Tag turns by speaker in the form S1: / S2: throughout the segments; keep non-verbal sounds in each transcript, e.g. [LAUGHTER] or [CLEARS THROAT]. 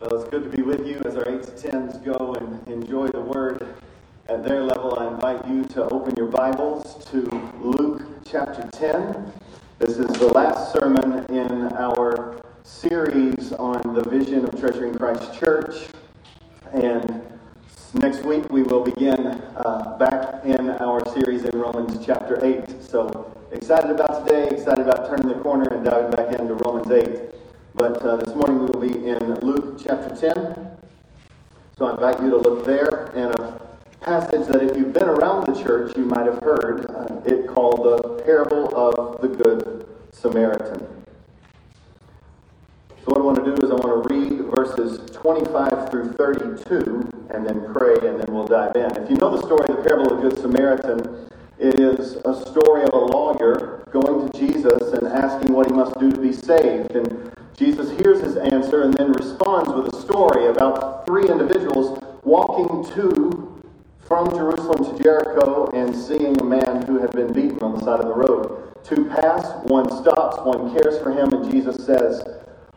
S1: Well, it's good to be with you as our 8 to 10s go and enjoy the word at their level. I invite you to open your Bibles to Luke chapter 10. This is the last sermon in our series on the vision of Treasuring Christ Church. And next week we will begin uh, back in our series in Romans chapter 8. So excited about today, excited about turning the corner and diving back into Romans 8. But uh, this morning we will be in Luke chapter 10. So I invite you to look there and a passage that if you've been around the church, you might have heard uh, it called the parable of the Good Samaritan. So what I want to do is I want to read verses 25 through 32 and then pray and then we'll dive in. If you know the story of the parable of the Good Samaritan, it is a story of a lawyer going to Jesus and asking what he must do to be saved. And Jesus hears his answer and then responds with a story about three individuals walking to from Jerusalem to Jericho and seeing a man who had been beaten on the side of the road. Two pass, one stops, one cares for him, and Jesus says,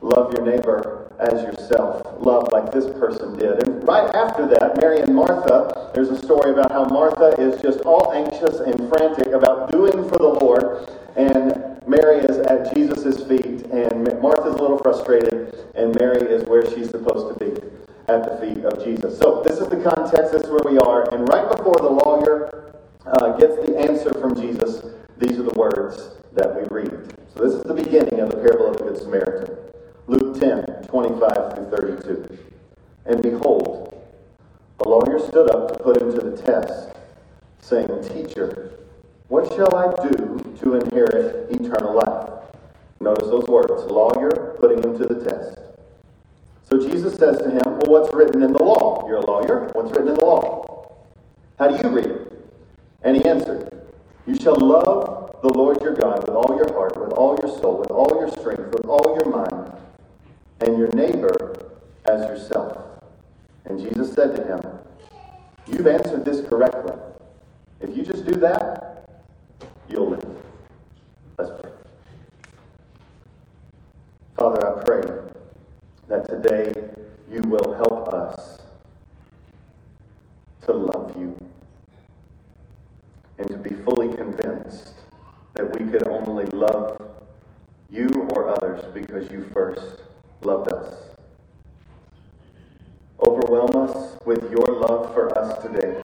S1: Love your neighbor as yourself. Love like this person did. And right after that, Mary and Martha, there's a story about how Martha is just all anxious and frantic about doing for the Lord. And Mary is at Jesus' feet, and Martha's a little frustrated, and Mary is where she's supposed to be at the feet of Jesus. So, this is the context, this is where we are. And right before the lawyer uh, gets the answer from Jesus, these are the words that we read. So, this is the beginning of the parable of the Good Samaritan. Luke 10, 25 through 32. And behold, the lawyer stood up to put him to the test, saying, Teacher, what shall I do to inherit eternal life? Notice those words lawyer putting him to the test. So Jesus says to him, Well, what's written in the law? You're a lawyer. What's written in the law? How do you read it? And he answered, You shall love the Lord your God with all your heart, with all your soul, with all your strength, with all your mind, and your neighbor as yourself. And Jesus said to him, You've answered this correctly. If you just do that, Let's pray. Father, I pray that today you will help us to love you and to be fully convinced that we could only love you or others because you first loved us. Overwhelm us with your love for us today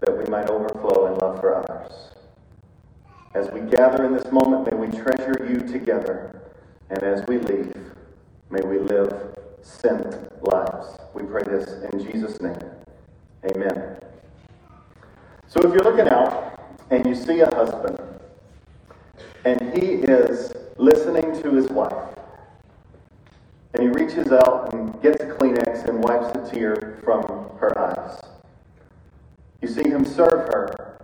S1: that we might overflow in love for others. As we gather in this moment, may we treasure you together. And as we leave, may we live sent lives. We pray this in Jesus' name. Amen. So if you're looking out and you see a husband, and he is listening to his wife, and he reaches out and gets a Kleenex and wipes a tear from her eyes. You see him serve her.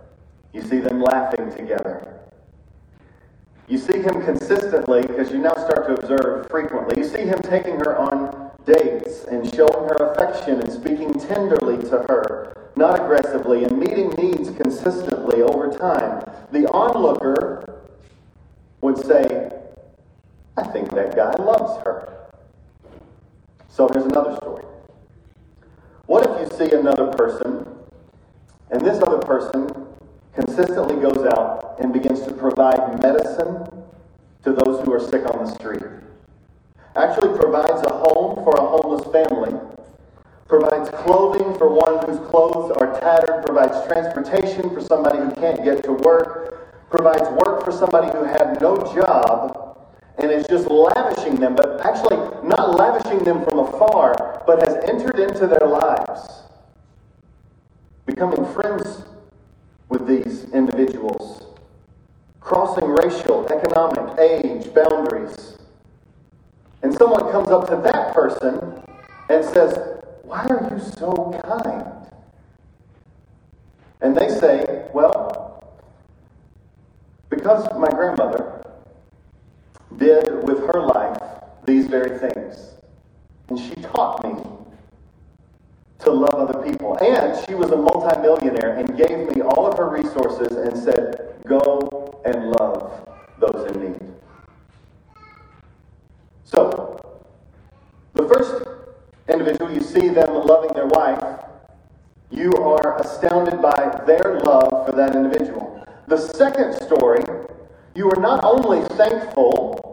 S1: You see them laughing together. You see him consistently, because you now start to observe frequently, you see him taking her on dates and showing her affection and speaking tenderly to her, not aggressively, and meeting needs consistently over time. The onlooker would say, I think that guy loves her. So here's another story. What if you see another person, and this other person consistently goes out and begins to provide medicine to those who are sick on the street. Actually provides a home for a homeless family. Provides clothing for one whose clothes are tattered. Provides transportation for somebody who can't get to work. Provides work for somebody who had no job and is just lavishing them, but actually not lavishing them from afar, but has entered into their lives. Becoming friends with these individuals, crossing racial, economic, age boundaries. And someone comes up to that person and says, Why are you so kind? And they say, Well, because my grandmother did with her life these very things. And she taught me to love other people. And she was a multimillionaire and gave me all of her resources and said, Go and love those in need. So, the first individual, you see them loving their wife, you are astounded by their love for that individual. The second story, you are not only thankful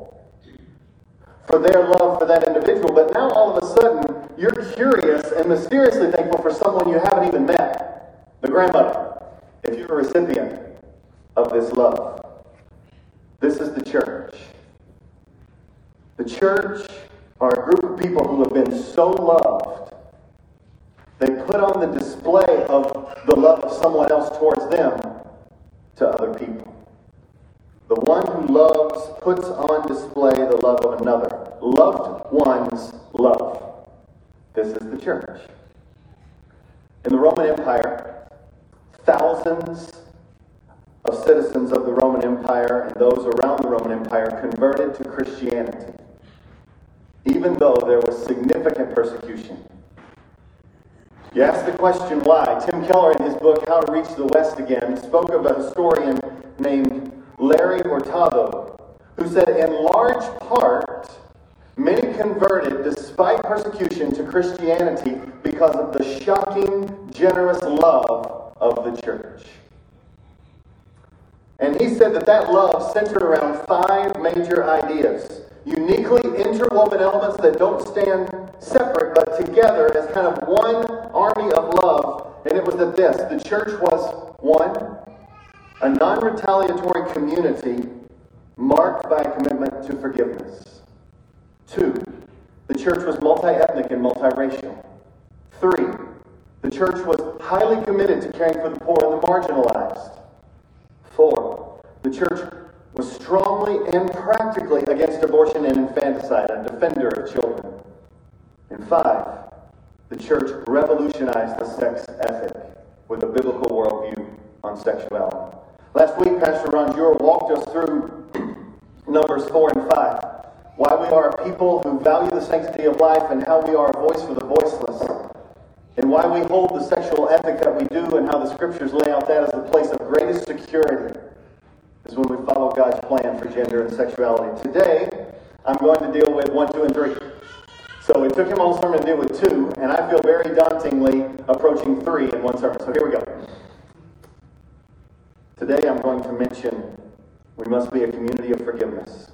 S1: for their love for that individual, but now all of a sudden you're curious and mysteriously thankful for someone you haven't even met the grandmother, if you're a recipient of this love. This is the church. The church are a group of people who have been so loved they put on the display of the love of someone else towards them to other people. The one who loves puts on display the love of another. Loved ones love. This is the church. In the Roman Empire, thousands of citizens of the Roman Empire and those around the Roman Empire converted to Christianity, even though there was significant persecution. You ask the question why. Tim Keller, in his book How to Reach the West Again, spoke of a historian named Larry Hurtado, who said, in large part, many converted despite persecution to Christianity because of the shocking, generous love of the church. And he said that that love centered around five major ideas uniquely interwoven elements that don't stand separate but together as kind of one army of love. And it was that this the church was one, a non retaliatory community marked by a commitment to forgiveness. Two, the church was multi ethnic and multiracial. Three, the church was highly committed to caring for the poor and the marginalized. Four, the church was strongly and practically against abortion and infanticide, a defender of children. And five, the church revolutionized the sex ethic with a biblical worldview on sexuality. Last week, Pastor Ron Jure walked us through [CLEARS THROAT] Numbers 4 and 5, why we are a people who value the sanctity of life and how we are a voice for the voiceless, and why we hold the sexual ethic that we do and how the scriptures lay out that as the place of greatest security is when we follow God's plan for gender and sexuality. Today, I'm going to deal with 1, 2, and 3. So it took him all sermon to deal with 2, and I feel very dauntingly approaching 3 in one sermon. So here we go. Today, I'm going to mention we must be a community of forgiveness.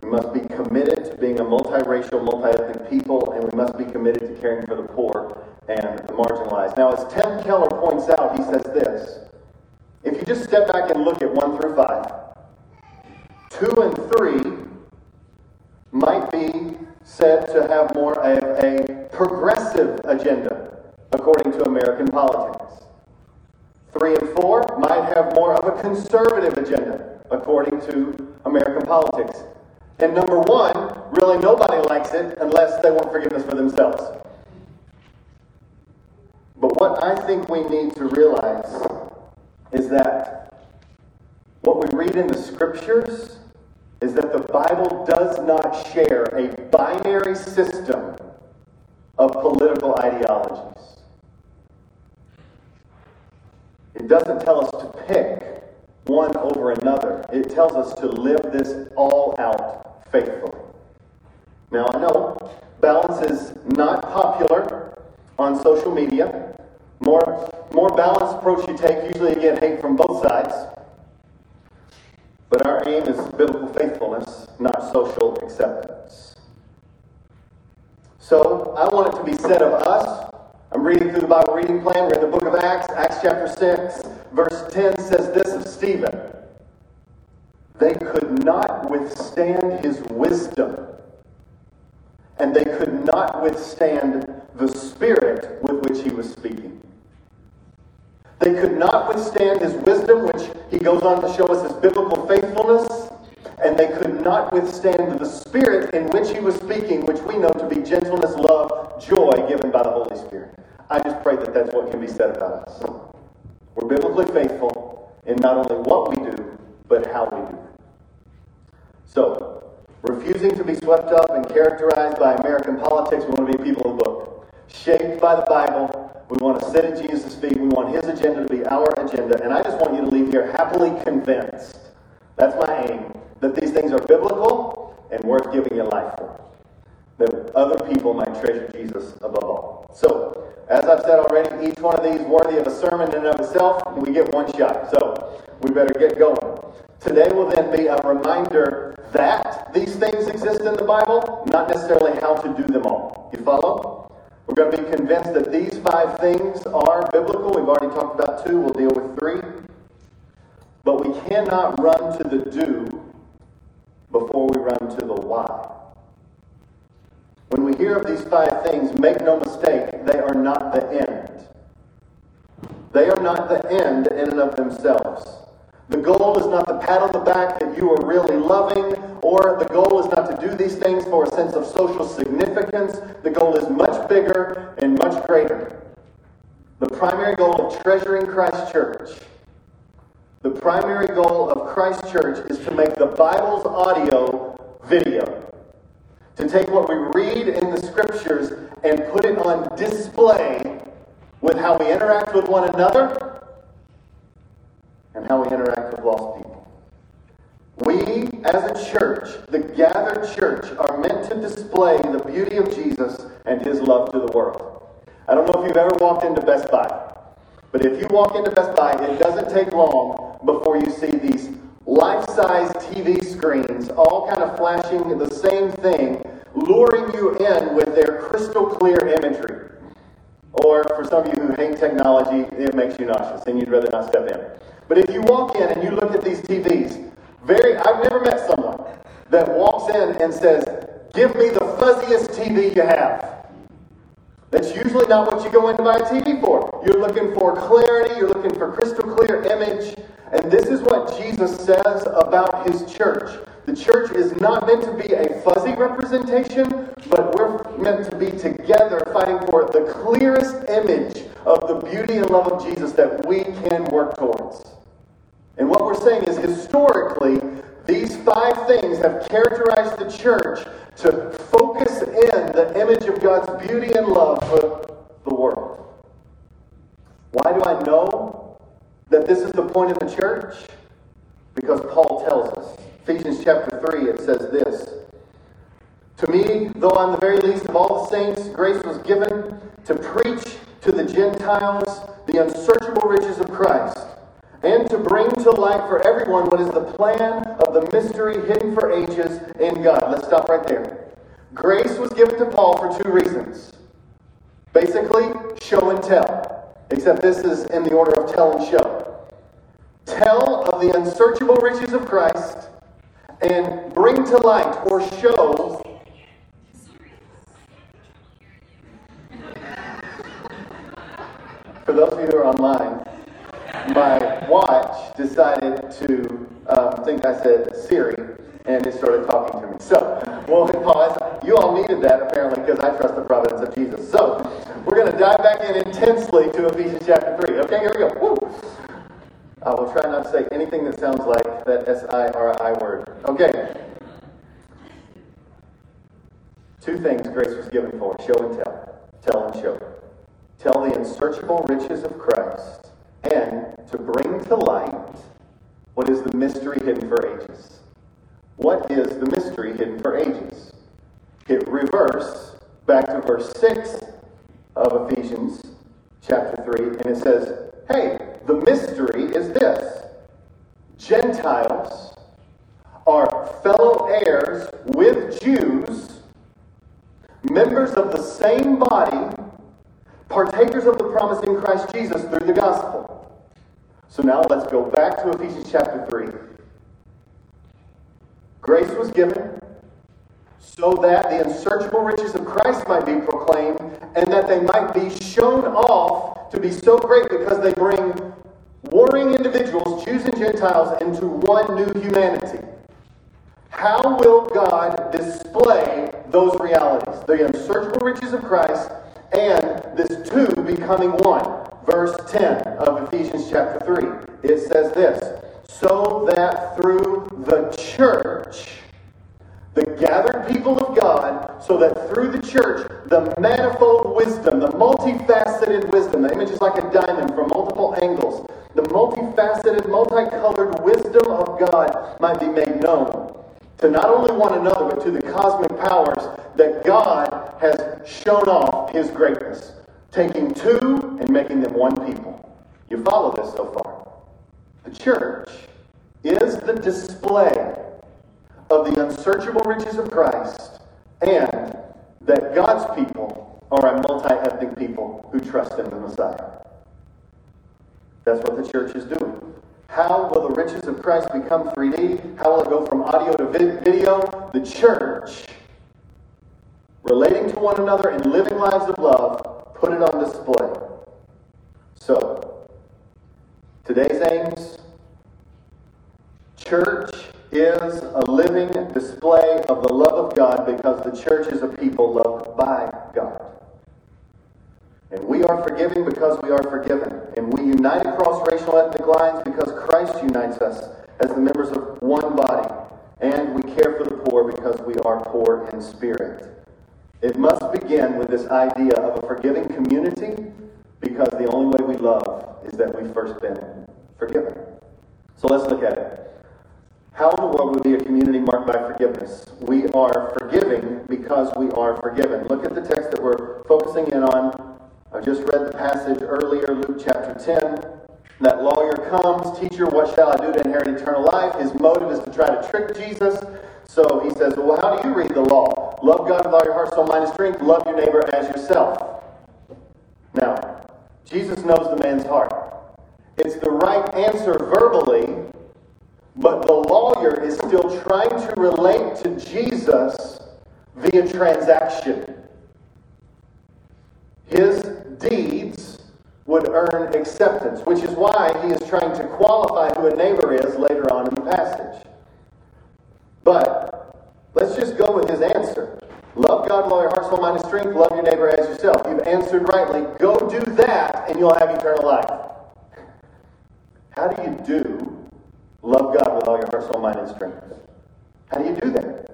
S1: We must be committed to being a multiracial, multi-ethnic people, and we must be committed to caring for the poor and the marginalized. Now, as Tim Keller points out, he says this if you just step back and look at 1 through 5, 2 and 3 might be said to have more of a progressive agenda, according to American politics. 3 and 4 might have more of a conservative agenda, according to American politics. And number 1, really nobody likes it unless they want forgiveness for themselves. But what I think we need to realize is that what we read in the scriptures is that the Bible does not share a binary system of political ideologies. It doesn't tell us to pick one over another. It tells us to live this all out faithfully. Now, I know balance is not popular on social media. More, more balanced approach you take, usually you get hate from both sides. But our aim is biblical faithfulness, not social acceptance. So I want it to be said of us. I'm reading through the Bible reading plan. We're in the book of Acts. Acts chapter 6, verse 10 says this of Stephen They could not withstand his wisdom, and they could not withstand the spirit with which he was speaking. They could not withstand his wisdom, which he goes on to show us his biblical faithfulness, and they could not withstand the spirit in which he was speaking, which we know to be gentleness, love, joy given by the Holy Spirit. I just pray that that's what can be said about us. We're biblically faithful in not only what we do, but how we do. it. So, refusing to be swept up and characterized by American politics, we want to be people of the book. Shaped by the Bible, we want to sit at Jesus' feet. We want his agenda to be our agenda. And I just want you to leave here happily convinced. That's my aim. That these things are biblical and worth giving your life for. that other people might treasure Jesus above all. So, as I've said already, each one of these worthy of a sermon in and of itself, we get one shot. So, we better get going. Today will then be a reminder that these things exist in the Bible, not necessarily how to do them all. You follow? We're going to be convinced that these five things are biblical. We've already talked about two, we'll deal with three. But we cannot run to the do before we run to the why. When we hear of these five things, make no mistake, they are not the end. They are not the end in and of themselves. The goal is not the pat on the back that you are really loving, or the goal is not to do these things for a sense of social significance. The goal is much bigger and much greater. The primary goal of treasuring Christ Church, the primary goal of Christ Church is to make the Bible's audio video to take what we read in the scriptures and put it on display with how we interact with one another and how we interact with lost people. We, as a church, the gathered church, are meant to display the beauty of Jesus and his love to the world. I don't know if you've ever walked into Best Buy, but if you walk into Best Buy, it doesn't take long before you see these life-size TV screens, all kind of flashing the same thing, luring you in with their crystal clear imagery. Or for some of you who hate technology, it makes you nauseous and you'd rather not step in. But if you walk in and you look at these TVs, very I've never met someone that walks in and says, "Give me the fuzziest TV you have." That's usually not what you go in to buy a TV for. You're looking for clarity, you're looking for crystal clear image, and this is what Jesus says about his church. The church is not meant to be a fuzzy representation, but we're meant to be together fighting for the clearest image of the beauty and love of Jesus that we can work towards. And what we're saying is historically, these five things have characterized the church to focus in the image of God's beauty and love for the world. Why do I know that this is the point of the church? Because Paul tells us. Ephesians chapter 3, it says this To me, though I'm the very least of all the saints, grace was given to preach to the Gentiles the unsearchable riches of Christ, and to bring to light for everyone what is the plan of the mystery hidden for ages in God. Let's stop right there. Grace was given to Paul for two reasons. Basically, show and tell. Except this is in the order of tell and show. Tell of the unsearchable riches of Christ and bring to light or show For those of you who are online, my watch decided to um, think I said Siri, and it started talking to me. So we'll pause. You all needed that apparently because I trust the providence of Jesus. So we're going to dive back in intensely to Ephesians chapter 3. Okay, here we go. Woo. I will try not to say anything that sounds like that S I R I word. Okay. Two things grace was given for show and tell. Tell and show. Tell the unsearchable riches of Christ and to bring to light what is the mystery hidden for ages. What is the mystery hidden for ages? Hit reverse back to verse 6 of Ephesians chapter 3, and it says, Hey, the mystery is this Gentiles are fellow heirs with Jews, members of the same body, partakers of the promise in Christ Jesus through the gospel. So now let's go back to Ephesians chapter 3. Grace was given so that the unsearchable riches of Christ might be proclaimed and that they might be shown off to be so great because they bring warring individuals, Jews and Gentiles, into one new humanity. How will God display those realities? The unsearchable riches of Christ and this two becoming one. Verse 10 of Ephesians chapter 3. It says this So that through the church, the gathered people of God, so that through the church, the manifold wisdom, the multifaceted wisdom, the image is like a diamond from multiple angles, the multifaceted, multicolored wisdom of God might be made known to not only one another, but to the cosmic powers that God has shown off his greatness, taking two and making them one people. You follow this so far? The church is the display of the unsearchable riches of Christ and that God's people are a multi ethnic people who trust in the Messiah. That's what the church is doing. How will the riches of Christ become 3D? How will it go from audio to video? The church, relating to one another and living lives of love, put it on display. So, today's aims church is a living display of the love of God because the church is a people loved by God. And we are forgiving because we are forgiven. And we unite across racial ethnic lines because Christ unites us as the members of one body. And we care for the poor because we are poor in spirit. It must begin with this idea of a forgiving community because the only way we love is that we've first been forgiven. So let's look at it. How in the world would be a community marked by forgiveness? We are forgiving because we are forgiven. Look at the text that we're focusing in on. I just read the passage earlier, Luke chapter 10. That lawyer comes, Teacher, what shall I do to inherit eternal life? His motive is to try to trick Jesus. So he says, Well, how do you read the law? Love God with all your heart, soul, mind, and strength. Love your neighbor as yourself. Now, Jesus knows the man's heart. It's the right answer verbally, but the lawyer is still trying to relate to Jesus via transaction. His deeds would earn acceptance, which is why he is trying to qualify who a neighbor is later on in the passage. But let's just go with his answer. Love God with all your heart, soul, mind, and strength. Love your neighbor as yourself. You've answered rightly. Go do that, and you'll have eternal life. How do you do Love God with all your heart, soul, mind, and strength. How do you do that?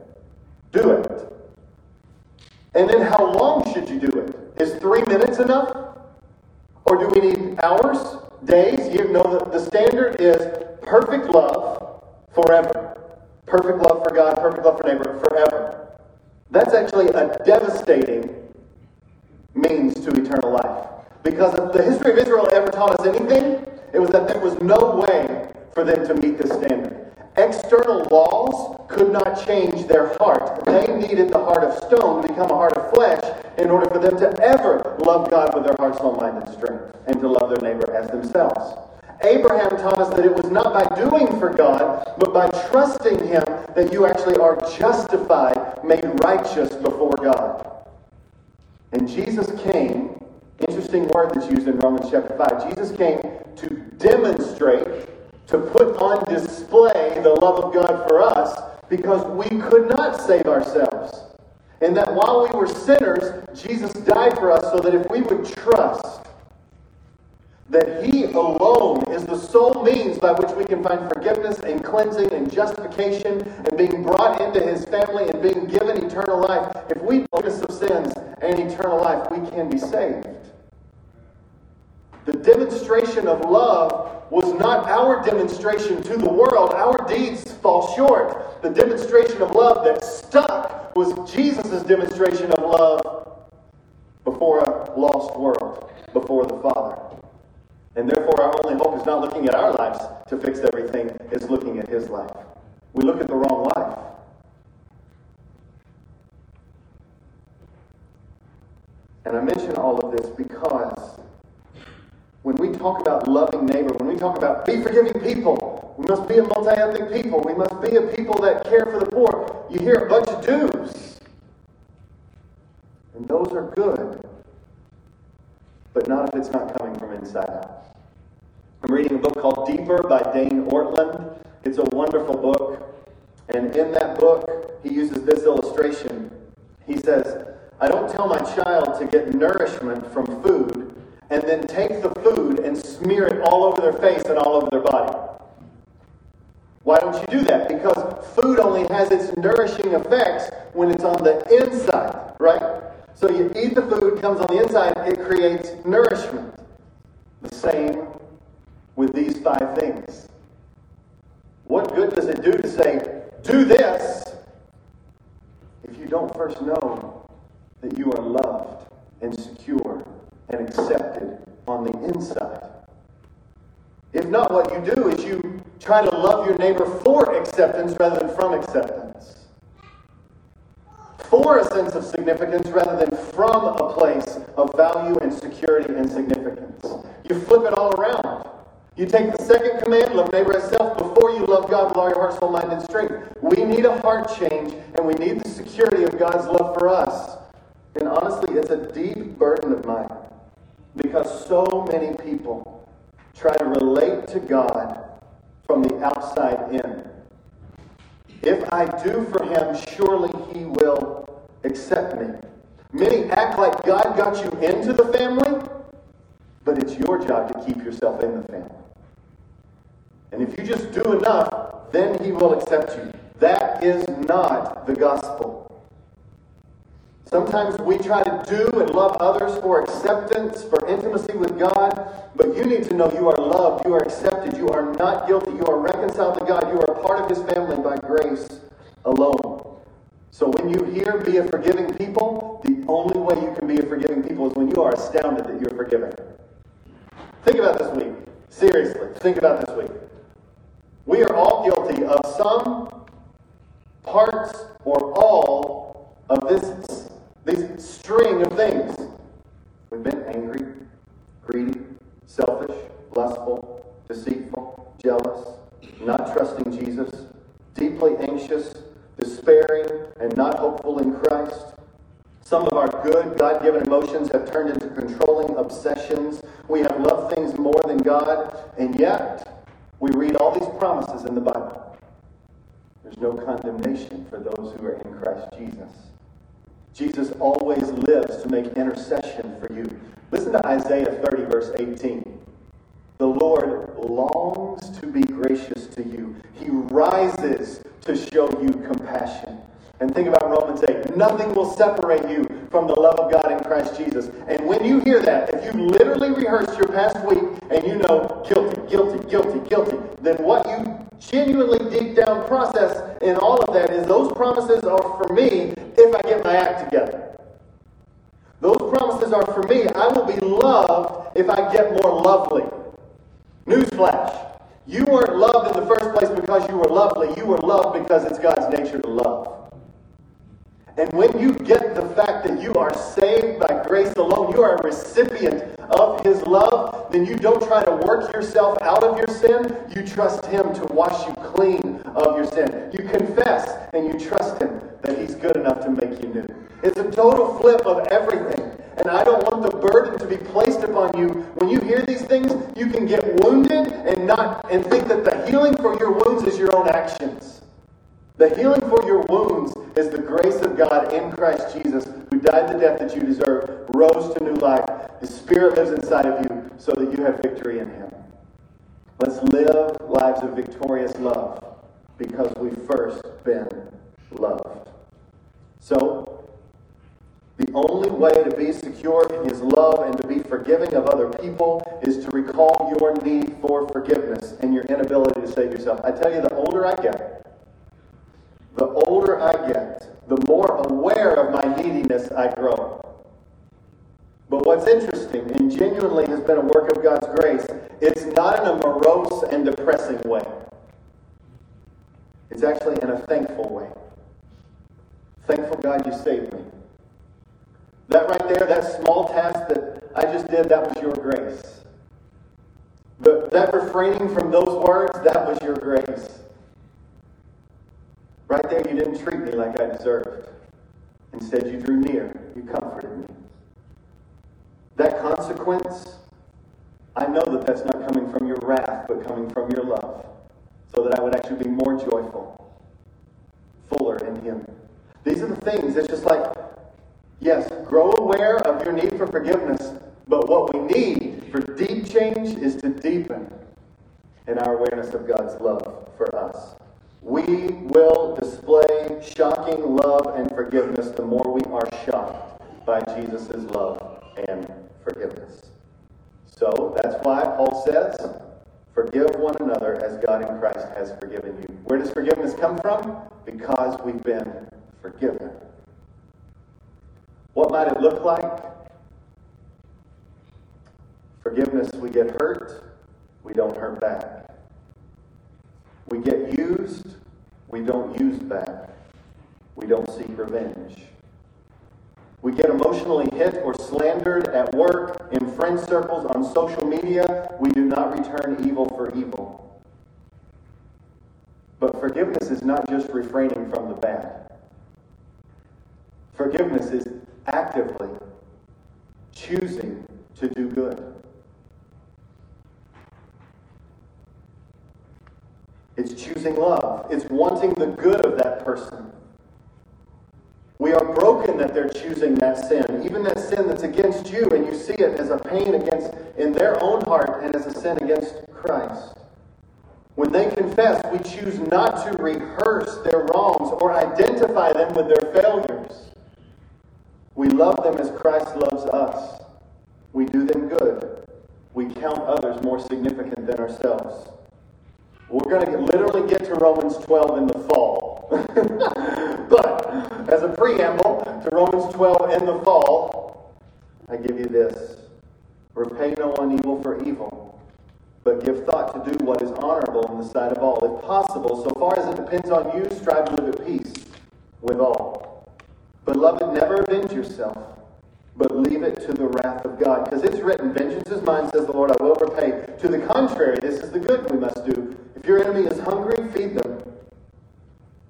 S1: Do it. And then how long should you do it? Is three minutes enough? Or do we need hours, days? You know that the standard is perfect love forever. Perfect love for God, perfect love for neighbor forever. That's actually a devastating means to eternal life. Because if the history of Israel ever taught us anything, it was that there was no way for them to meet the standard. External laws could not change their heart. They needed the heart of stone to become a heart of flesh in order for them to ever love God with their heart, soul, mind, and strength, and to love their neighbor as themselves. Abraham taught us that it was not by doing for God, but by trusting Him that you actually are justified, made righteous before God. And Jesus came, interesting word that's used in Romans chapter 5. Jesus came to demonstrate to put on display the love of God for us because we could not save ourselves. And that while we were sinners, Jesus died for us so that if we would trust that He alone is the sole means by which we can find forgiveness and cleansing and justification and being brought into His family and being given eternal life, if we forgiveness of sins and eternal life, we can be saved. The demonstration of love was not our demonstration to the world. Our deeds fall short. The demonstration of love that stuck was Jesus' demonstration of love before a lost world, before the Father. And therefore, our only hope is not looking at our lives to fix everything, it's looking at His life. We look at the wrong life. And I mention all of this because when we talk about loving neighbor, when we talk about be forgiving people, we must be a multi ethnic people. We must be a people that care for the poor. You hear a bunch of do's. And those are good. But not if it's not coming from inside out. I'm reading a book called Deeper by Dane Ortlund. It's a wonderful book. And in that book, he uses this illustration. He says, I don't tell my child to get nourishment from food and then take the food and smear it all over their face and all over their body. Why don't you do that? Because food only has its nourishing effects when it's on the inside, right? So you eat the food, comes on the inside, it creates nourishment. The same with these five things. What good does it do to say, do this, if you don't first know that you are loved and secure and accepted on the inside. If not, what you do is you try to love your neighbor for acceptance rather than from acceptance. For a sense of significance rather than from a place of value and security and significance. You flip it all around. You take the second command, love neighbor as self, before you love God with all your heart, soul, mind, and strength. We need a heart change, and we need the security of God's love for us. And honestly, it's a deep burden of mine because so many people try to relate to God from the outside in. If I do for him, surely he will accept me. Many act like God got you into the family, but it's your job to keep yourself in the family. And if you just do enough, then he will accept you. That is not the gospel. Sometimes we try to do and love others for acceptance, for intimacy with God, but you need to know you are loved, you are accepted, you are not guilty, you are reconciled to God, you are a part of His family by grace alone. So when you hear be a forgiving people, the only way you can be a forgiving people is when you are astounded that you're forgiven. Think about this week. Seriously, think about this week. We are all guilty of some parts or all of this, this string of things. We've been angry, greedy, selfish, lustful, deceitful, jealous, not trusting Jesus, deeply anxious, despairing, and not hopeful in Christ. Some of our good, God given emotions have turned into controlling obsessions. We have loved things more than God, and yet we read all these promises in the Bible. There's no condemnation for those who are in Christ Jesus. Jesus always lives to make intercession for you. Listen to Isaiah 30, verse 18. The Lord longs to be gracious to you. He rises to show you compassion. And think about Romans 8. Nothing will separate you from the love of God in Christ Jesus. And when you hear that, if you literally rehearsed your past week and you know guilty, guilty, guilty, guilty, then what you genuinely deep down process in all of that is those promises are for me if I get my act together. Those promises are for me. I will be loved if I get more lovely. Newsflash. You weren't loved in the first place because you were lovely. You were loved because it's God's nature to love. And when you get the fact that you are saved by grace alone, you are a recipient of His love, then you don't try to work yourself out of your sin. You trust Him to wash you clean of your sin. You confess and you trust Him that He's good enough to make you new. It's a total flip of everything. And I don't want the burden to be placed upon you. When you hear these things, you can get wounded and not and think that the healing for your wounds is your own actions. The healing for your wounds is the grace of God in Christ Jesus, who died the death that you deserve, rose to new life. His Spirit lives inside of you so that you have victory in Him. Let's live lives of victorious love because we've first been loved. So, the only way to be secure in His love and to be forgiving of other people is to recall your need for forgiveness and your inability to save yourself. I tell you, the older I get, the older I get, the more aware of my neediness I grow. But what's interesting and genuinely has been a work of God's grace, it's not in a morose and depressing way. It's actually in a thankful way. Thankful God you saved me. That right there, that small task that I just did, that was your grace. But that refraining from those words, that was your grace. Right there, you didn't treat me like I deserved. Instead, you drew near. You comforted me. That consequence, I know that that's not coming from your wrath, but coming from your love, so that I would actually be more joyful, fuller in Him. These are the things. It's just like, yes, grow aware of your need for forgiveness, but what we need for deep change is to deepen in our awareness of God's love for us. We will display shocking love and forgiveness the more we are shocked by Jesus' love and forgiveness. So that's why Paul says, Forgive one another as God in Christ has forgiven you. Where does forgiveness come from? Because we've been forgiven. What might it look like? Forgiveness, we get hurt, we don't hurt back. We get used, we don't use back. We don't seek revenge. We get emotionally hit or slandered at work, in friend circles, on social media. We do not return evil for evil. But forgiveness is not just refraining from the bad. Forgiveness is actively choosing to do good. It's choosing love. It's wanting the good of that person. We are broken that they're choosing that sin, even that sin that's against you, and you see it as a pain against in their own heart and as a sin against Christ. When they confess, we choose not to rehearse their wrongs or identify them with their failures. We love them as Christ loves us. We do them good. We count others more significant than ourselves. We're going to literally get to Romans 12 in the fall. [LAUGHS] but as a preamble to Romans 12 in the fall, I give you this Repay no one evil for evil, but give thought to do what is honorable in the sight of all. If possible, so far as it depends on you, strive to live at peace with all. Beloved, never avenge yourself but leave it to the wrath of God. Because it's written, Vengeance is mine, says the Lord, I will repay. To the contrary, this is the good we must do. If your enemy is hungry, feed them.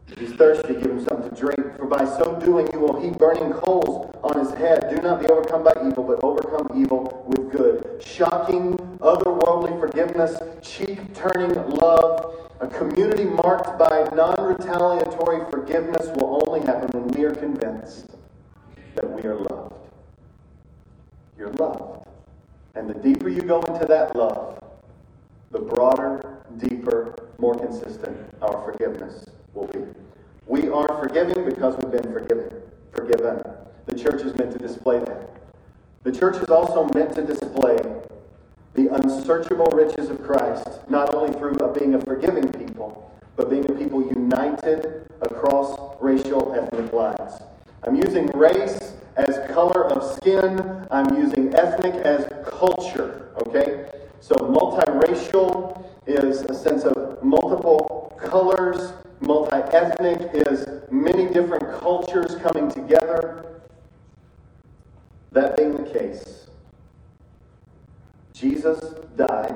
S1: If he's thirsty, give him something to drink. For by so doing, you will heap burning coals on his head. Do not be overcome by evil, but overcome evil with good. Shocking, otherworldly forgiveness, cheek turning love. A community marked by non retaliatory forgiveness will only happen when we are convinced that we are loved. You're loved. And the deeper you go into that love, the broader, deeper, more consistent our forgiveness will be. We are forgiving because we've been forgiven. Forgiven. The church is meant to display that. The church is also meant to display the unsearchable riches of Christ, not only through uh, being a forgiving people, but being a people united across racial ethnic lines. I'm using race as color of skin. I'm using ethnic as culture. Okay? So multiracial is a sense of multiple colors. Multi ethnic is many different cultures coming together. That being the case, Jesus died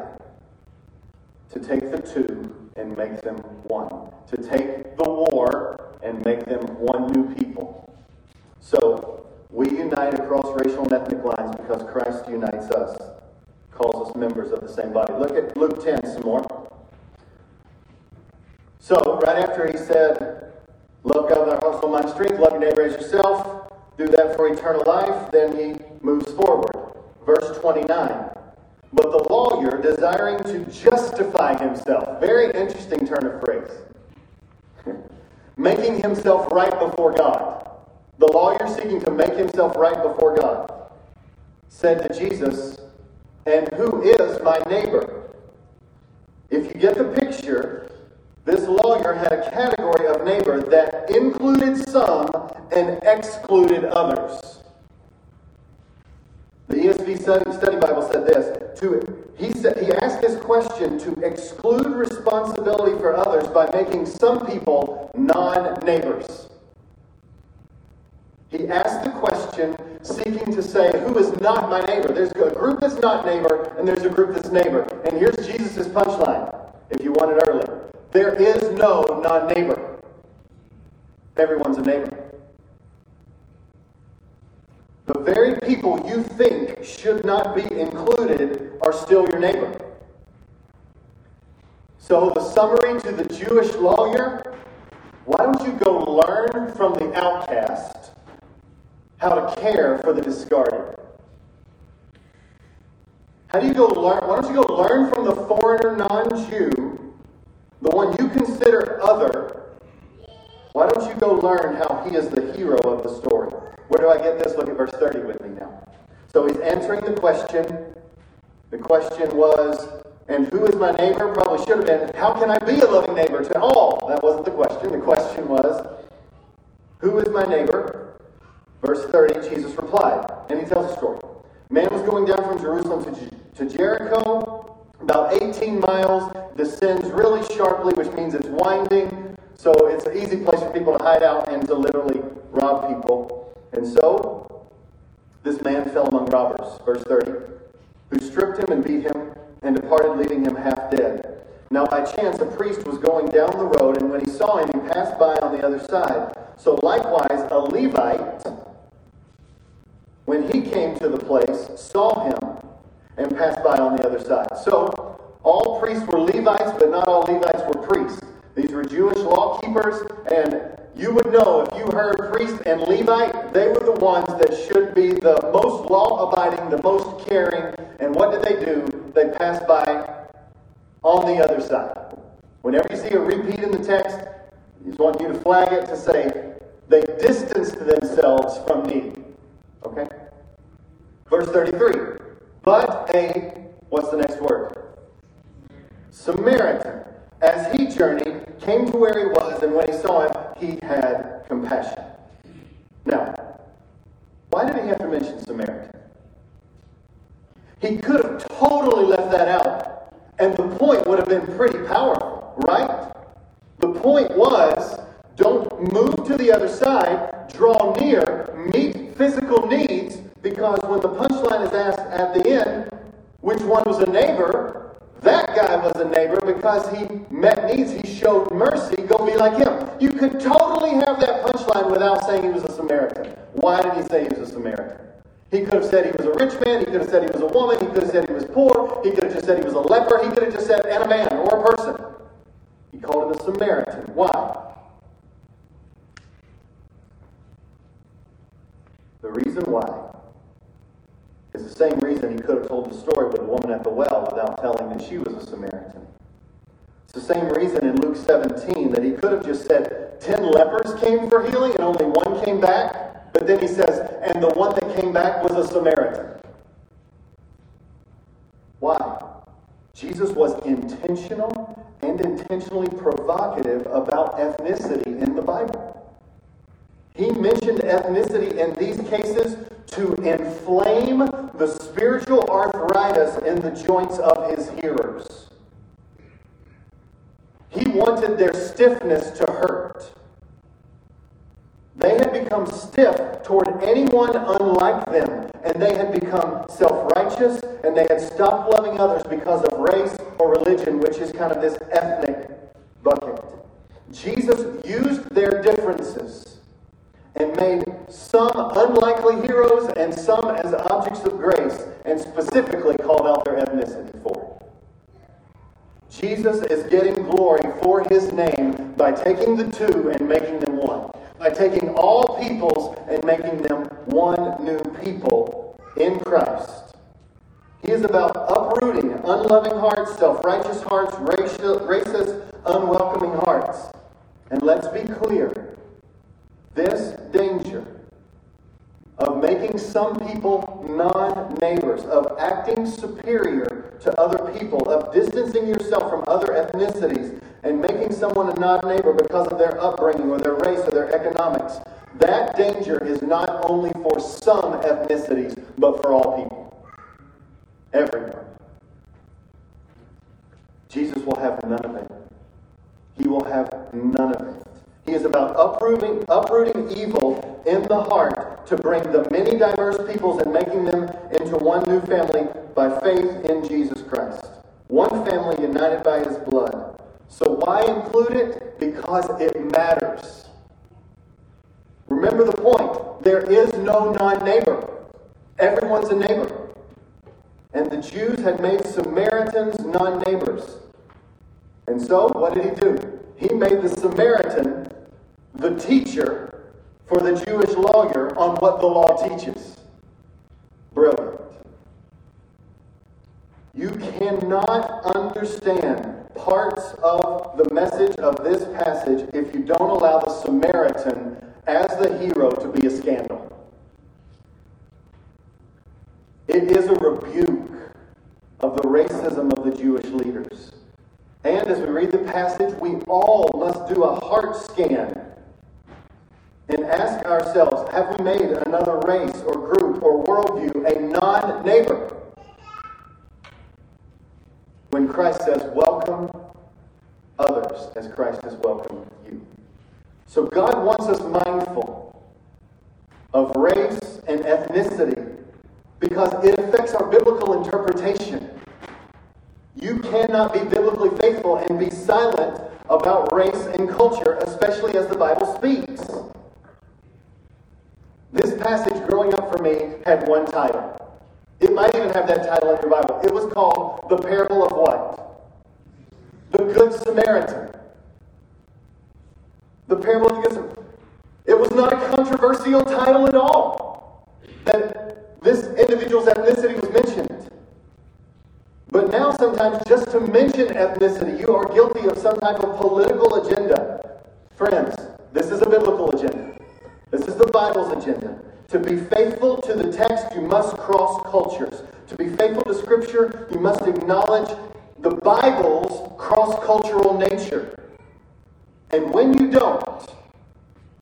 S1: to take the two and make them one, to take the war and make them one new people. So we unite across racial and ethnic lines because Christ unites us, calls us members of the same body. Look at Luke 10 some more. So, right after he said, Love God with our soul, mind, strength, love your neighbor as yourself, do that for eternal life, then he moves forward. Verse 29. But the lawyer, desiring to justify himself, very interesting turn of phrase, [LAUGHS] making himself right before God. The lawyer seeking to make himself right before God said to Jesus, And who is my neighbor? If you get the picture, this lawyer had a category of neighbor that included some and excluded others. The ESV study, Bible said this. To, he, said, he asked this question to exclude responsibility for others by making some people non neighbors. He asked the question seeking to say, Who is not my neighbor? There's a group that's not neighbor, and there's a group that's neighbor. And here's Jesus' punchline, if you want it early. There is no non neighbor. Everyone's a neighbor. The very people you think should not be included are still your neighbor. So, the summary to the Jewish lawyer why don't you go learn from the outcast how to care for the discarded. How do you go learn? Why don't you go learn from the foreigner non Jew, the one you consider other? Why don't you go learn how he is the hero of the story? Where do I get this? Look at verse 30 with me now. So he's answering the question. The question was, and who is my neighbor? Probably should have been, how can I be a loving neighbor to all? That wasn't the question. The question was, who is my neighbor? Verse 30, Jesus replied, and he tells a story. Man was going down from Jerusalem to, to Jericho, about 18 miles, descends really sharply, which means it's winding. So it's an easy place for people to hide out and to literally rob people. And so this man fell among robbers, verse 30, who stripped him and beat him and departed, leaving him half dead. Now, by chance, a priest was going down the road, and when he saw him, he passed by on the other side. So, likewise, a Levite, when he came to the place, saw him and passed by on the other side. So, all priests were Levites, but not all Levites were priests. These were Jewish law keepers, and you would know if you heard priest and Levite, they were the ones that should be the most law abiding, the most caring. And what did they do? They passed by on the other side. Whenever you see a repeat in the text, I just want you to flag it to say they distanced themselves from need. Okay? Verse 33. But a, what's the next word? Samaritan, as he journeyed, came to where he was, and when he saw him, he had compassion. Now, why did he have to mention Samaritan? He could have totally left that out, and the point would have been pretty powerful, right? The point was don't move to the other side, draw near, meet physical needs, because when the punchline is asked at the end, which one was a neighbor, that guy was a neighbor because he met needs, he showed mercy. Go be like him. You could totally have that punchline without saying he was a Samaritan. Why did he say he was a Samaritan? He could have said he was a rich man. He could have said he was a woman. He could have said he was poor. He could have just said he was a leper. He could have just said, and a man or a person. He called it a Samaritan. Why? The reason why is the same reason he could have told the story with the woman at the well without telling that she was a Samaritan. It's the same reason in Luke 17 that he could have just said 10 lepers came for healing and only one came back, but then he says, and the one that came back was a Samaritan. Why? Jesus was intentional and intentionally provocative about ethnicity in the Bible. He mentioned ethnicity in these cases to inflame the spiritual arthritis in the joints of his hearers. He wanted their stiffness to hurt. They had become stiff toward anyone unlike them, and they had become self righteous, and they had stopped loving others because of race or religion, which is kind of this ethnic bucket. Jesus used their differences and made some unlikely heroes and some as objects of grace, and specifically called out their ethnicity for it. Jesus is getting glory for his name by taking the two and making them one, by taking all peoples and making them one new people in Christ. He is about uprooting unloving hearts, self righteous hearts, racist, unwelcoming hearts. And let's be clear this danger of making some people non neighbors, of acting superior to other people, of distancing yourself from other ethnicities, and making someone a non neighbor because of their upbringing or their race or their economics. That danger is not only for some ethnicities, but for all people. Everyone. Jesus will have none of it. He will have none of it. He is about uprooting, uprooting evil in the heart to bring the many diverse peoples and making them into one new family by faith in Jesus Christ. One family united by his blood. So why include it? Because it matters. Remember the point. There is no non neighbor, everyone's a neighbor. And the Jews had made Samaritans non neighbors. And so, what did he do? He made the Samaritan the teacher for the Jewish lawyer on what the law teaches. Brilliant. You cannot understand parts of the message of this passage if you don't allow the Samaritan as the hero to be a scandal. It is a rebuke of the racism of the Jewish leaders. And as we read the passage, we all must do a heart scan and ask ourselves have we made another race or group or worldview a non neighbor? When Christ says, welcome others as Christ has welcomed you. So God wants us mindful of race and ethnicity because it affects our biblical interpretation. You cannot be biblically faithful and be silent about race and culture, especially as the Bible speaks. This passage growing up for me had one title. It might even have that title in your Bible. It was called The Parable of what? The Good Samaritan. The Parable of the Good Samaritan. It was not a controversial title at all. That this individual's ethnicity was mentioned. But now, sometimes, just to mention ethnicity, you are guilty of some type of political agenda. Friends, this is a biblical agenda. This is the Bible's agenda. To be faithful to the text, you must cross cultures. To be faithful to Scripture, you must acknowledge the Bible's cross cultural nature. And when you don't,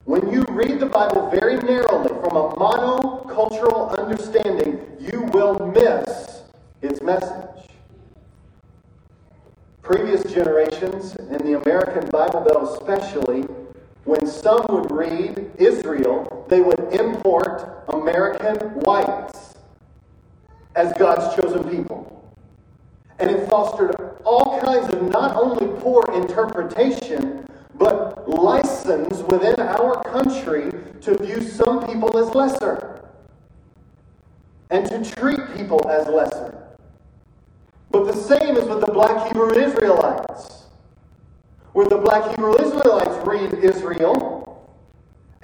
S1: when you read the Bible very narrowly from a monocultural understanding, you will miss its message. Previous generations, in the American Bible Belt especially, when some would read Israel, they would import American whites as God's chosen people. And it fostered all kinds of not only poor interpretation, but license within our country to view some people as lesser and to treat people as lesser. But the same is with the black Hebrew Israelites where the black Hebrew Israelites read Israel,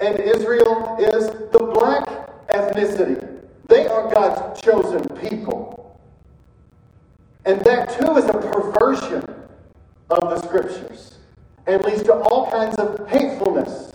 S1: and Israel is the black ethnicity. They are God's chosen people. And that too is a perversion of the scriptures and leads to all kinds of hatefulness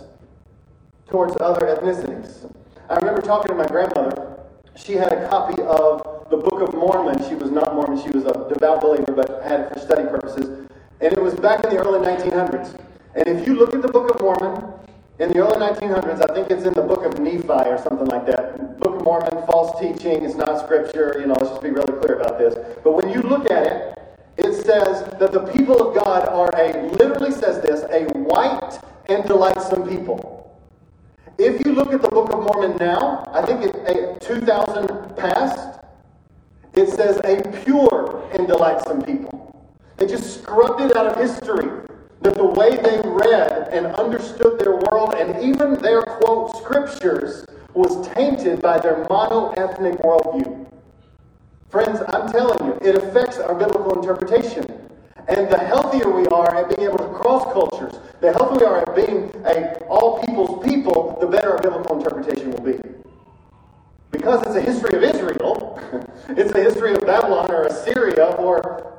S1: towards other ethnicities. I remember talking to my grandmother. She had a copy of the Book of Mormon. She was not Mormon, she was a devout believer, but had it for study purposes. And it was back in the early 1900s. And if you look at the Book of Mormon, in the early 1900s, I think it's in the book of Nephi or something like that. Book of Mormon, false teaching, it's not scripture, you know, let's just be really clear about this. But when you look at it, it says that the people of God are a, literally says this, a white and delightsome people. If you look at the Book of Mormon now, I think it's 2000 past, it says a pure and delightsome people. They just scrubbed it out of history. That the way they read and understood their world and even their quote scriptures was tainted by their mono ethnic worldview. Friends, I'm telling you, it affects our biblical interpretation. And the healthier we are at being able to cross cultures, the healthier we are at being a all people's people, the better our biblical interpretation will be. Because it's a history of Israel, [LAUGHS] it's a history of Babylon or Assyria or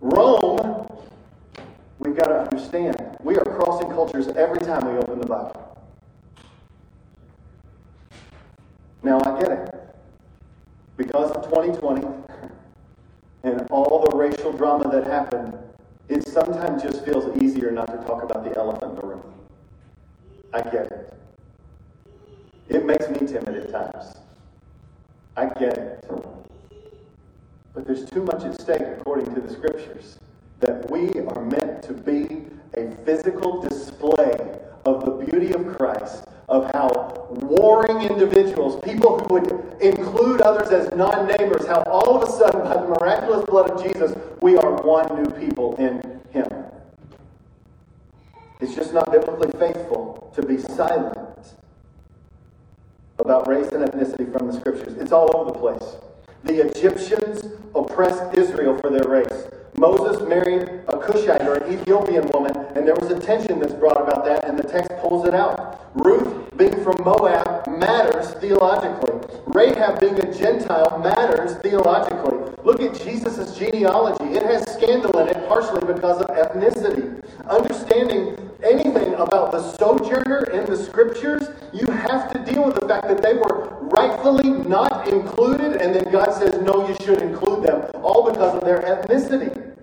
S1: Rome, we've got to understand, we are crossing cultures every time we open the Bible. Now, I get it. Because of 2020 [LAUGHS] and all the racial drama that happened, it sometimes just feels easier not to talk about the elephant in the room. I get it. It makes me timid at times. I get it. But there's too much at stake, according to the scriptures, that we are meant to be a physical display of the beauty of Christ, of how warring individuals, people who would include others as non neighbors, how all of a sudden, by the miraculous blood of Jesus, we are one new people in Him. It's just not biblically faithful to be silent about race and ethnicity from the scriptures. It's all over the place. The Egyptians oppressed Israel for their race. Moses married a Cushite or an Ethiopian woman, and there was a tension that's brought about that, and the text pulls it out. Ruth, being from Moab, matters theologically. Rahab, being a Gentile, matters theologically. Look at Jesus' genealogy. It has scandal in it, partially because of ethnicity. Understanding anything about the sojourner in the scriptures, you have to deal with the fact that they were rightfully not included, and then God says, no, you should include them, all because of their ethnicity.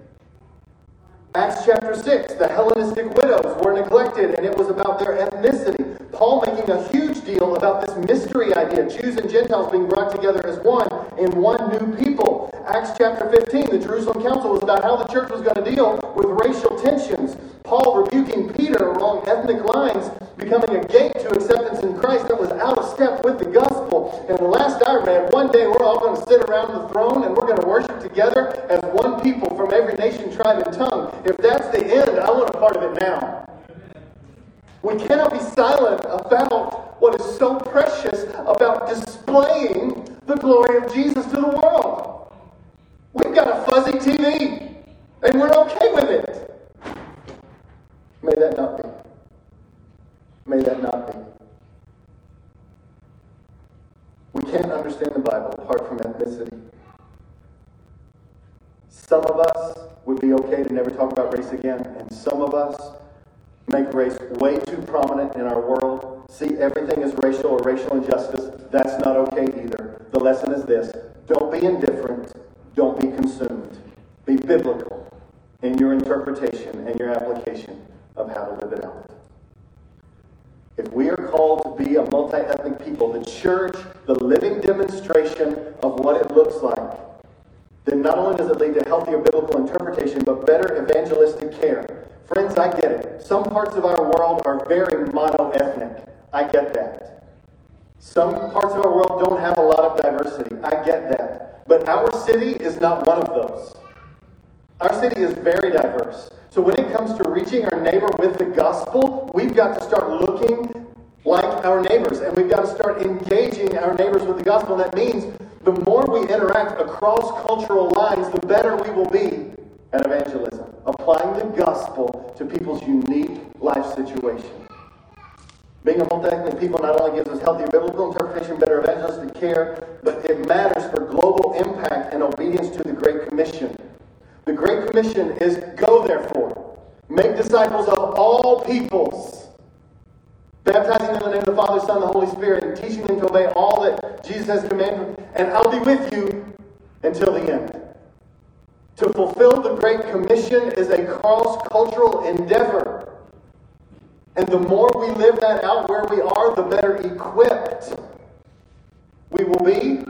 S1: Acts chapter 6, the Hellenistic widows were neglected, and it was about their ethnicity. Paul making a huge deal about this mystery idea Jews and Gentiles being brought together as one in one new people. Acts chapter 15, the Jerusalem Council was about how the church was going to deal with racial tensions. Paul rebuking Peter along ethnic lines, becoming a gate to acceptance in Christ that was out of step with the gospel. And the last I read, one day we're all going to sit around the throne and we're going to worship together as one people from every nation, tribe, and tongue. If that's the end, I want a part of it now. We cannot be silent about what is so precious about displaying the glory of Jesus to the world. We've got a fuzzy TV, and we're okay with it. May that not be. May that not be. We can't understand the Bible apart from ethnicity. Some of us would be okay to never talk about race again, and some of us make race way too prominent in our world, see everything as racial or racial injustice. That's not okay either. The lesson is this don't be indifferent, don't be consumed. Be biblical in your interpretation and your application of how to live it out. If we are called to be a multi ethnic people, the church, the living demonstration of what it looks like, then not only does it lead to healthier biblical interpretation, but better evangelistic care. Friends, I get it. Some parts of our world are very mono-ethnic. I get that. Some parts of our world don't have a lot of diversity. I get that. But our city is not one of those. Our city is very diverse. So when it comes to reaching our neighbor with the gospel, we've got to start looking like our neighbors and we've got to start engaging our neighbors with the gospel. And that means the more we interact across cultural lines, the better we will be at evangelism, applying the gospel to people's unique life situation. Being a multi-ethnic people not only gives us healthier biblical interpretation, better evangelistic care, but it matters for global impact and obedience to the Great Commission. The Great Commission is go therefore, make disciples of all peoples, baptizing them in the name of the Father, Son, and the Holy Spirit, and teaching them to obey all that Jesus has commanded, and I'll be with you until the end. To fulfill the Great Commission is a cross cultural endeavor. And the more we live that out where we are, the better equipped we will be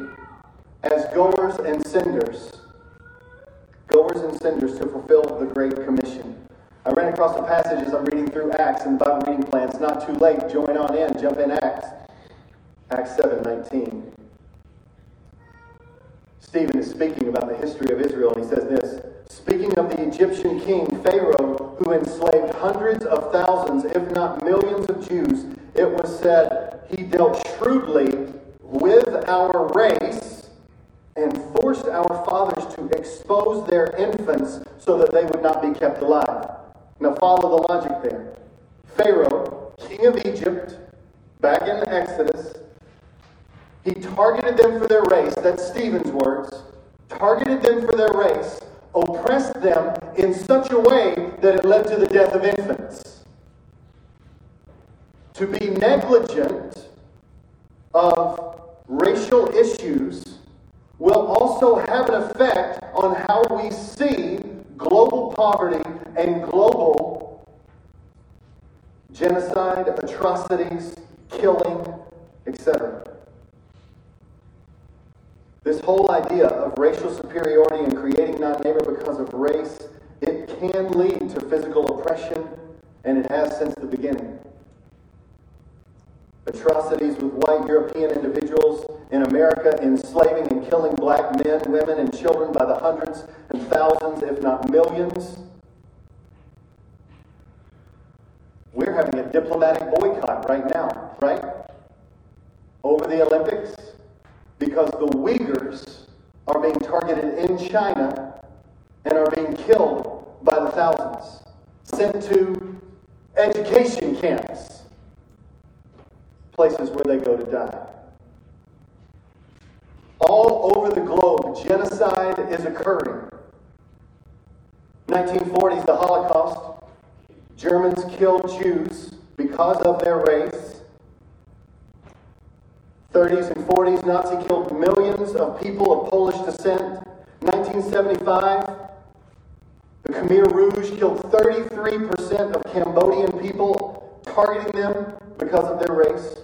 S1: as goers and senders. Goers and senders to fulfill the Great Commission. I ran across a passage as I'm reading through Acts and the Bible reading plan. It's not too late. Join on in. Jump in Acts. Acts 7 19. Stephen is speaking about the history of Israel, and he says this Speaking of the Egyptian king Pharaoh, who enslaved hundreds of thousands, if not millions of Jews, it was said he dealt shrewdly with our race and forced our fathers to expose their infants so that they would not be kept alive. Now, follow the logic there. Pharaoh, king of Egypt, back in Exodus, he targeted them for their race. That's Stephen's words. Targeted them for their race, oppressed them in such a way that it led to the death of infants. To be negligent of racial issues will also have an effect on how we see global poverty and global genocide, atrocities, killing, etc. This whole idea of racial superiority and creating non neighbor because of race, it can lead to physical oppression, and it has since the beginning. Atrocities with white European individuals in America enslaving and killing black men, women, and children by the hundreds and thousands, if not millions. We're having a diplomatic boycott right now, right? Over the Olympics because the Uyghurs are being targeted in China and are being killed by the thousands, sent to education camps, places where they go to die. All over the globe, genocide is occurring. 1940s, the Holocaust. Germans killed Jews because of their race. 30s and 40s, Nazi killed millions of people of Polish descent. 1975, the Khmer Rouge killed 33% of Cambodian people, targeting them because of their race.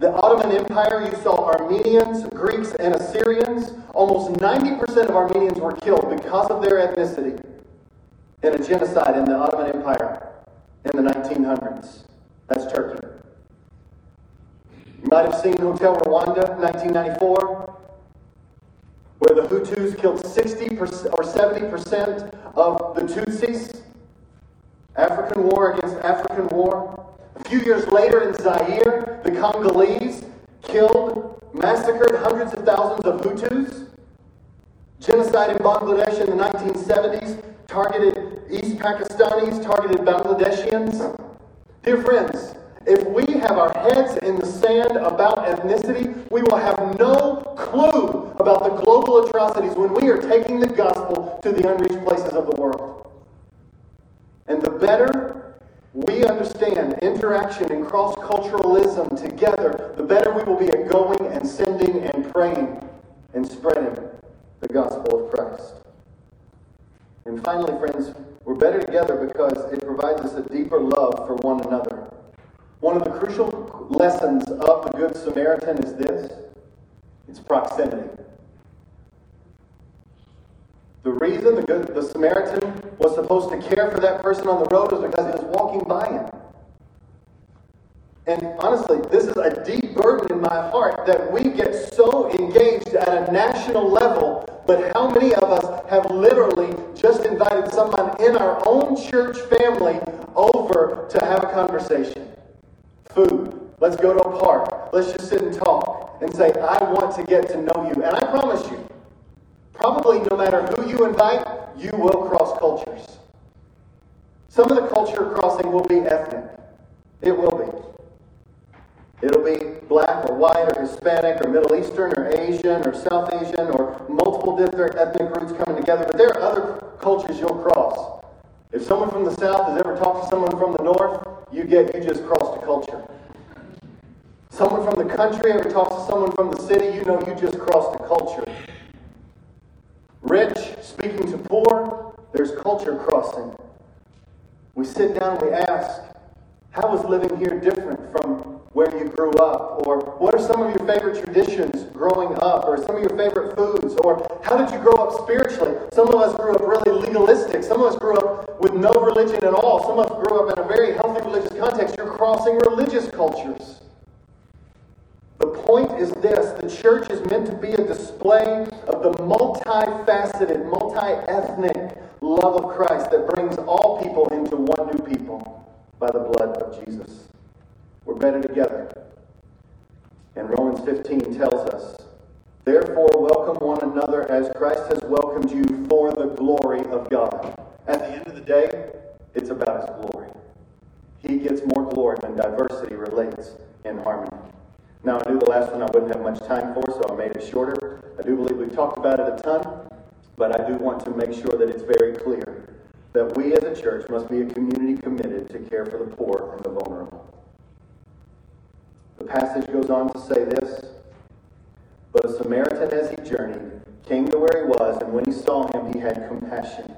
S1: The Ottoman Empire, you saw Armenians, Greeks, and Assyrians. Almost 90% of Armenians were killed because of their ethnicity in a genocide in the Ottoman Empire in the 1900s. That's Turkey. You might have seen Hotel Rwanda, 1994, where the Hutus killed 60% or 70% of the Tutsis. African war against African war. A few years later in Zaire, the Congolese killed, massacred hundreds of thousands of Hutus. Genocide in Bangladesh in the 1970s targeted East Pakistanis, targeted Bangladeshians. Dear friends, if we have our heads in the sand about ethnicity, we will have no clue about the global atrocities when we are taking the gospel to the unreached places of the world. And the better we understand interaction and cross culturalism together, the better we will be at going and sending and praying and spreading the gospel of Christ. And finally, friends, we're better together because it provides us a deeper love for one another. One of the crucial lessons of the Good Samaritan is this it's proximity. The reason the, good, the Samaritan was supposed to care for that person on the road was because he was walking by him. And honestly, this is a deep burden in my heart that we get so engaged at a national level, but how many of us have literally just invited someone in our own church family over to have a conversation? Food. Let's go to a park. Let's just sit and talk and say, I want to get to know you. And I promise you, probably no matter who you invite, you will cross cultures. Some of the culture crossing will be ethnic. It will be. It'll be black or white or Hispanic or Middle Eastern or Asian or South Asian or multiple different ethnic groups coming together. But there are other cultures you'll cross. If someone from the South has ever talked to someone from the North, you get you just crossed a culture. Someone from the country ever talks to someone from the city, you know you just crossed a culture. Rich speaking to poor, there's culture crossing. We sit down and we ask, how is living here different from where you grew up? Or what are some of your favorite traditions growing up? Or some of your favorite foods? Or how did you grow up spiritually? Some of us grew up really legalistic. Some of us grew up with no religion at all. Some of us grew up in a very healthy religious context. You're crossing religious cultures. The point is this the church is meant to be a display of the multifaceted, multi ethnic love of Christ that brings all people into one new people by the blood of Jesus. We're better together. And Romans 15 tells us, Therefore, welcome one another as Christ has welcomed you for the glory of God. At the end of the day, it's about His glory. He gets more glory when diversity relates in harmony. Now, I knew the last one I wouldn't have much time for, so I made it shorter. I do believe we've talked about it a ton, but I do want to make sure that it's very clear that we as a church must be a community committed to care for the poor and the vulnerable. The passage goes on to say this But a Samaritan, as he journeyed, came to where he was, and when he saw him, he had compassion.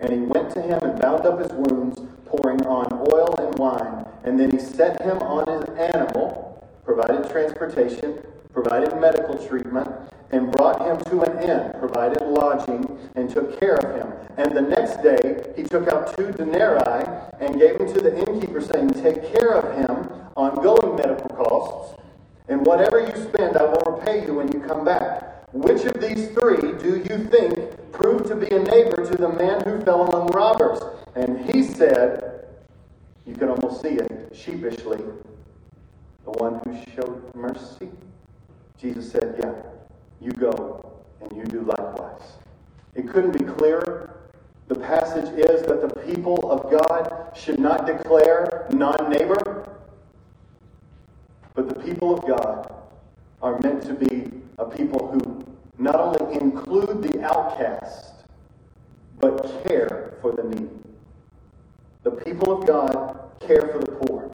S1: And he went to him and bound up his wounds, pouring on oil and wine. And then he set him on his animal, provided transportation, provided medical treatment, and brought him to an inn, provided lodging, and took care of him. And the next day he took out two denarii and gave them to the innkeeper, saying, Take care of him, ongoing medical costs, and whatever you spend, I will repay you when you come back. Which of these three do you think proved to be a neighbor to the man who fell among robbers? And he said, You can almost see it sheepishly, the one who showed mercy. Jesus said, Yeah, you go and you do likewise. It couldn't be clearer. The passage is that the people of God should not declare non neighbor, but the people of God are meant to be a people who not only include the outcast, but care for the needy. The people of God care for the poor.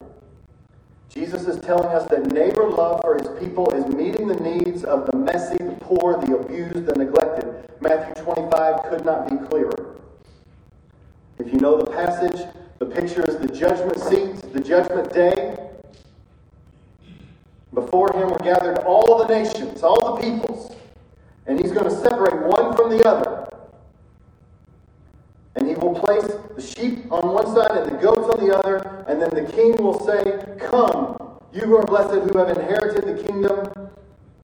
S1: Jesus is telling us that neighbor love for his people is meeting the needs of the messy, the poor, the abused, the neglected. Matthew 25 could not be clearer. If you know the passage, the picture is the judgment seat, the judgment day. Before him were gathered all the nations, all the peoples, and he's going to separate one from the other. And he will place the sheep on one side and the goats on the other, and then the king will say, Come, you who are blessed, who have inherited the kingdom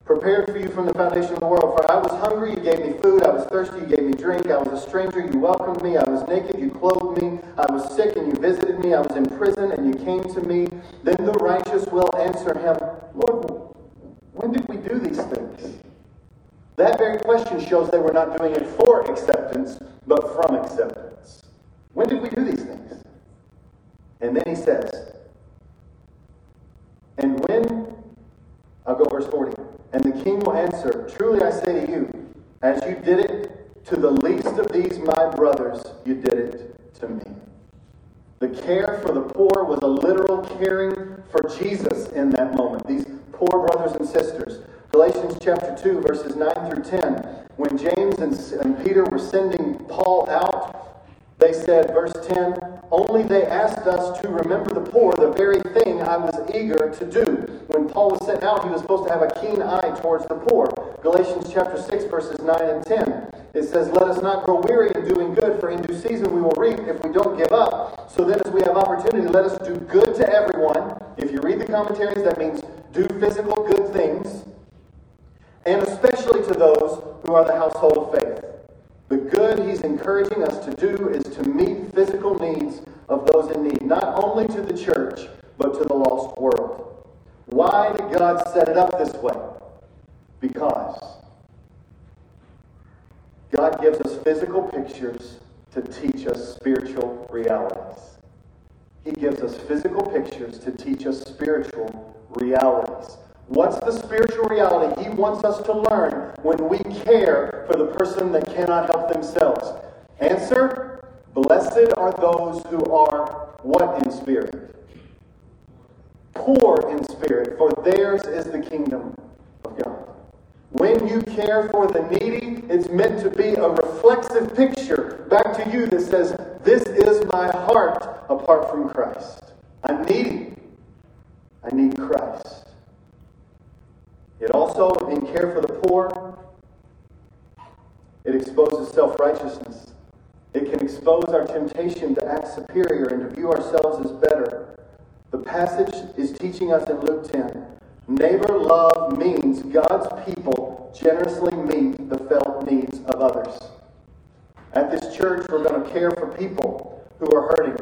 S1: prepared for you from the foundation of the world. For I was hungry, you gave me food. I was thirsty, you gave me drink. I was a stranger, you welcomed me. I was naked, you clothed me. I was sick, and you visited me. I was in prison, and you came to me. Then the righteous will answer him, Lord, when did we do these things? That very question shows they were not doing it for acceptance, but from acceptance. When did we do these things? And then he says, and when, I'll go verse 40. And the king will answer, Truly I say to you, as you did it to the least of these my brothers, you did it to me. The care for the poor was a literal caring for Jesus in that moment. These poor brothers and sisters. Galatians chapter 2, verses 9 through 10. When James and, and Peter were sending Paul out, they said, verse 10, only they asked us to remember the poor, the very thing I was eager to do. When Paul was sent out, he was supposed to have a keen eye towards the poor. Galatians chapter 6, verses 9 and 10. It says, Let us not grow weary in doing good, for in due season we will reap if we don't give up. So then, as we have opportunity, let us do good to everyone. If you read the commentaries, that means do physical good things, and especially to those who are the household of faith. The good he's encouraging us to do is to meet physical needs of those in need, not only to the church, but to the lost world. Why did God set it up this way? Because God gives us physical pictures to teach us spiritual realities. He gives us physical pictures to teach us spiritual realities. What's the spiritual reality He wants us to learn when we care for the person that cannot help themselves? Answer Blessed are those who are what in spirit? Poor in spirit, for theirs is the kingdom of God. When you care for the needy, it's meant to be a reflexive picture back to you that says, This is my heart apart from Christ. I'm needy. I need Christ. It also, in care for the poor, it exposes self righteousness. It can expose our temptation to act superior and to view ourselves as better. The passage is teaching us in Luke 10 neighbor love means God's people generously meet the felt needs of others. At this church, we're going to care for people who are hurting,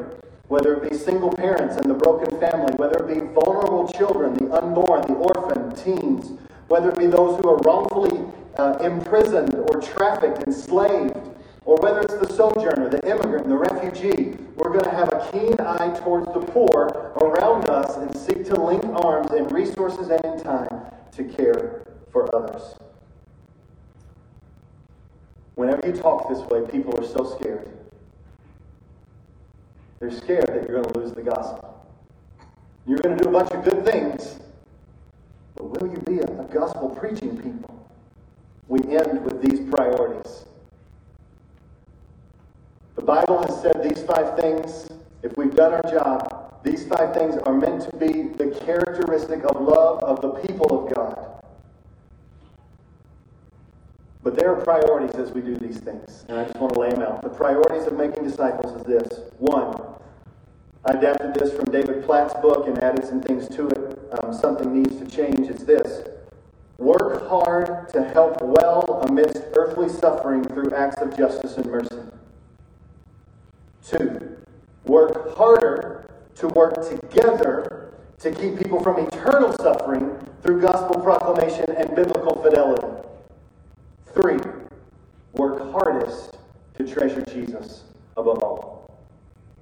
S1: whether it be single parents and the broken family, whether it be vulnerable children, the unborn, the orphan, teens, whether it be those who are wrongfully uh, imprisoned or trafficked, enslaved, or whether it's the sojourner, the immigrant, the refugee, we're going to have a keen eye towards the poor around us and seek to link arms in resources and in time to care for others. Whenever you talk this way, people are so scared. They're scared that you're going to lose the gospel. You're going to do a bunch of good things, but will you be a, a gospel preaching people? We end with these priorities. The Bible has said these five things. If we've done our job, these five things are meant to be the characteristic of love of the people of God. But there are priorities as we do these things, and I just want to lay them out. The priorities of making disciples is this one, I adapted this from David Platt's book and added some things to it. Um, something needs to change. It's this work hard to help well amidst earthly suffering through acts of justice and mercy. Two, work harder to work together to keep people from eternal suffering through gospel proclamation and biblical fidelity. Three, work hardest to treasure Jesus above all.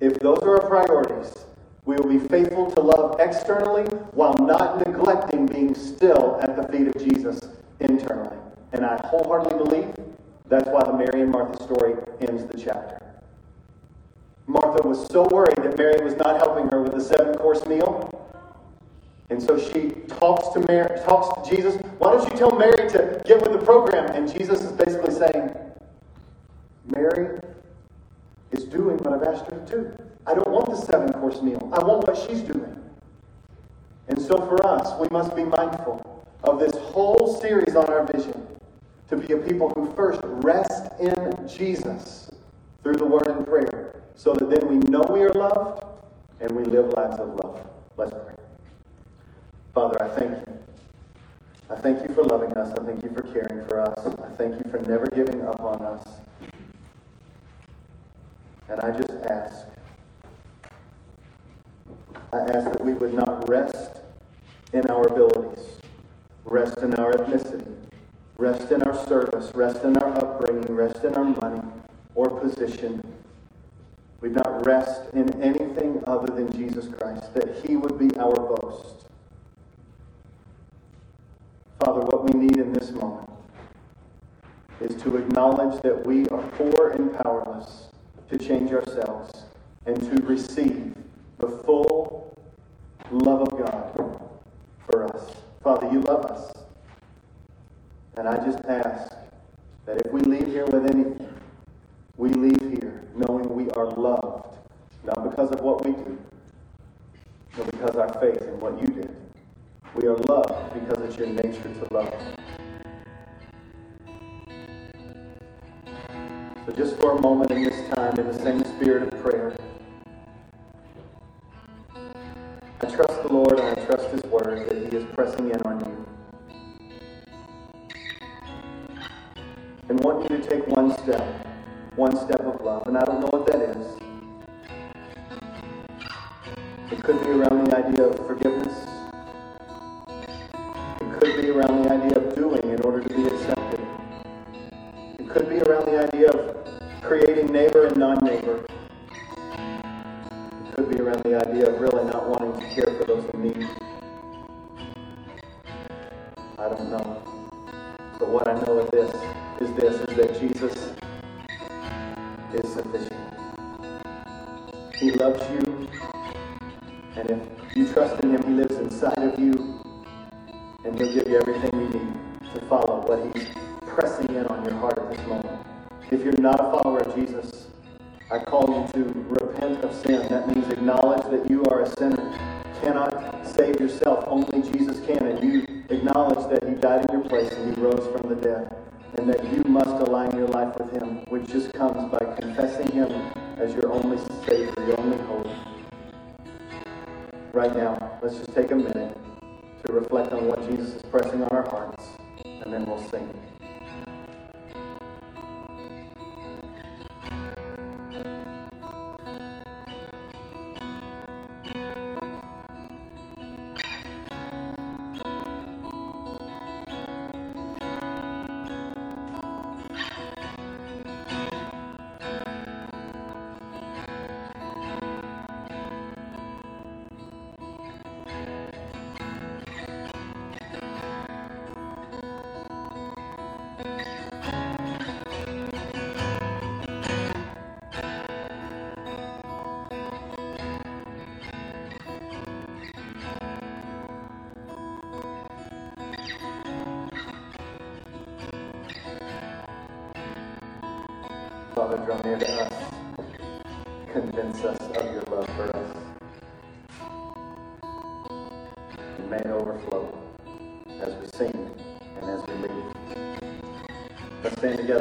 S1: If those are our priorities, we will be faithful to love externally while not neglecting being still at the feet of Jesus internally. And I wholeheartedly believe that's why the Mary and Martha story ends the chapter. Martha was so worried that Mary was not helping her with the seven course meal. And so she talks to Mary, talks to Jesus. Why don't you tell Mary to get with the program? And Jesus is basically saying, Mary, is doing what I've asked her to do. I don't want the seven course meal. I want what she's doing. And so for us, we must be mindful of this whole series on our vision to be a people who first rest in Jesus through the word and prayer so that then we know we are loved and we live lives of love. Let's pray. Father, I thank you. I thank you for loving us. I thank you for caring for us. I thank you for never giving up on us. And I just ask, I ask that we would not rest in our abilities, rest in our ethnicity, rest in our service, rest in our upbringing, rest in our money or position. We'd not rest in anything other than Jesus Christ, that He would be our boast. Father, what we need in this moment is to acknowledge that we are poor and powerless to change ourselves and to receive the full love of God for us. Father, you love us. And I just ask that if we leave here with anything, we leave here knowing we are loved, not because of what we do, but because our faith in what you did. We are loved because it's your nature to love. So just for a moment in this time, in the same spirit of prayer, I trust the Lord and I trust His Word that He is pressing in on you. And want you to take one step, one step of love. And I don't know what that is. It could be around the idea of forgiveness. It could be around the idea of doing in order to be accepted. It could be around the idea of creating neighbor and non-neighbor. It could be around the idea of really not wanting to care for those in need. I don't know. But what I know of this is this is that Jesus is sufficient. He loves you. And if you trust in him, he lives inside of you. And he'll give you everything you need to follow what he's pressing in on your heart at this moment. If you're not a follower of Jesus, I call you to repent of sin. That means acknowledge that you are a sinner. Cannot save yourself. Only Jesus can. And you acknowledge that he died in your place and he rose from the dead. And that you must align your life with him, which just comes by confessing him as your only Savior, your only hope. Right now, let's just take a minute to reflect on what Jesus is pressing on our hearts, and then we'll sing. Near to us. Convince us of your love for us. And may it overflow as we sing and as we leave. Let's stand together.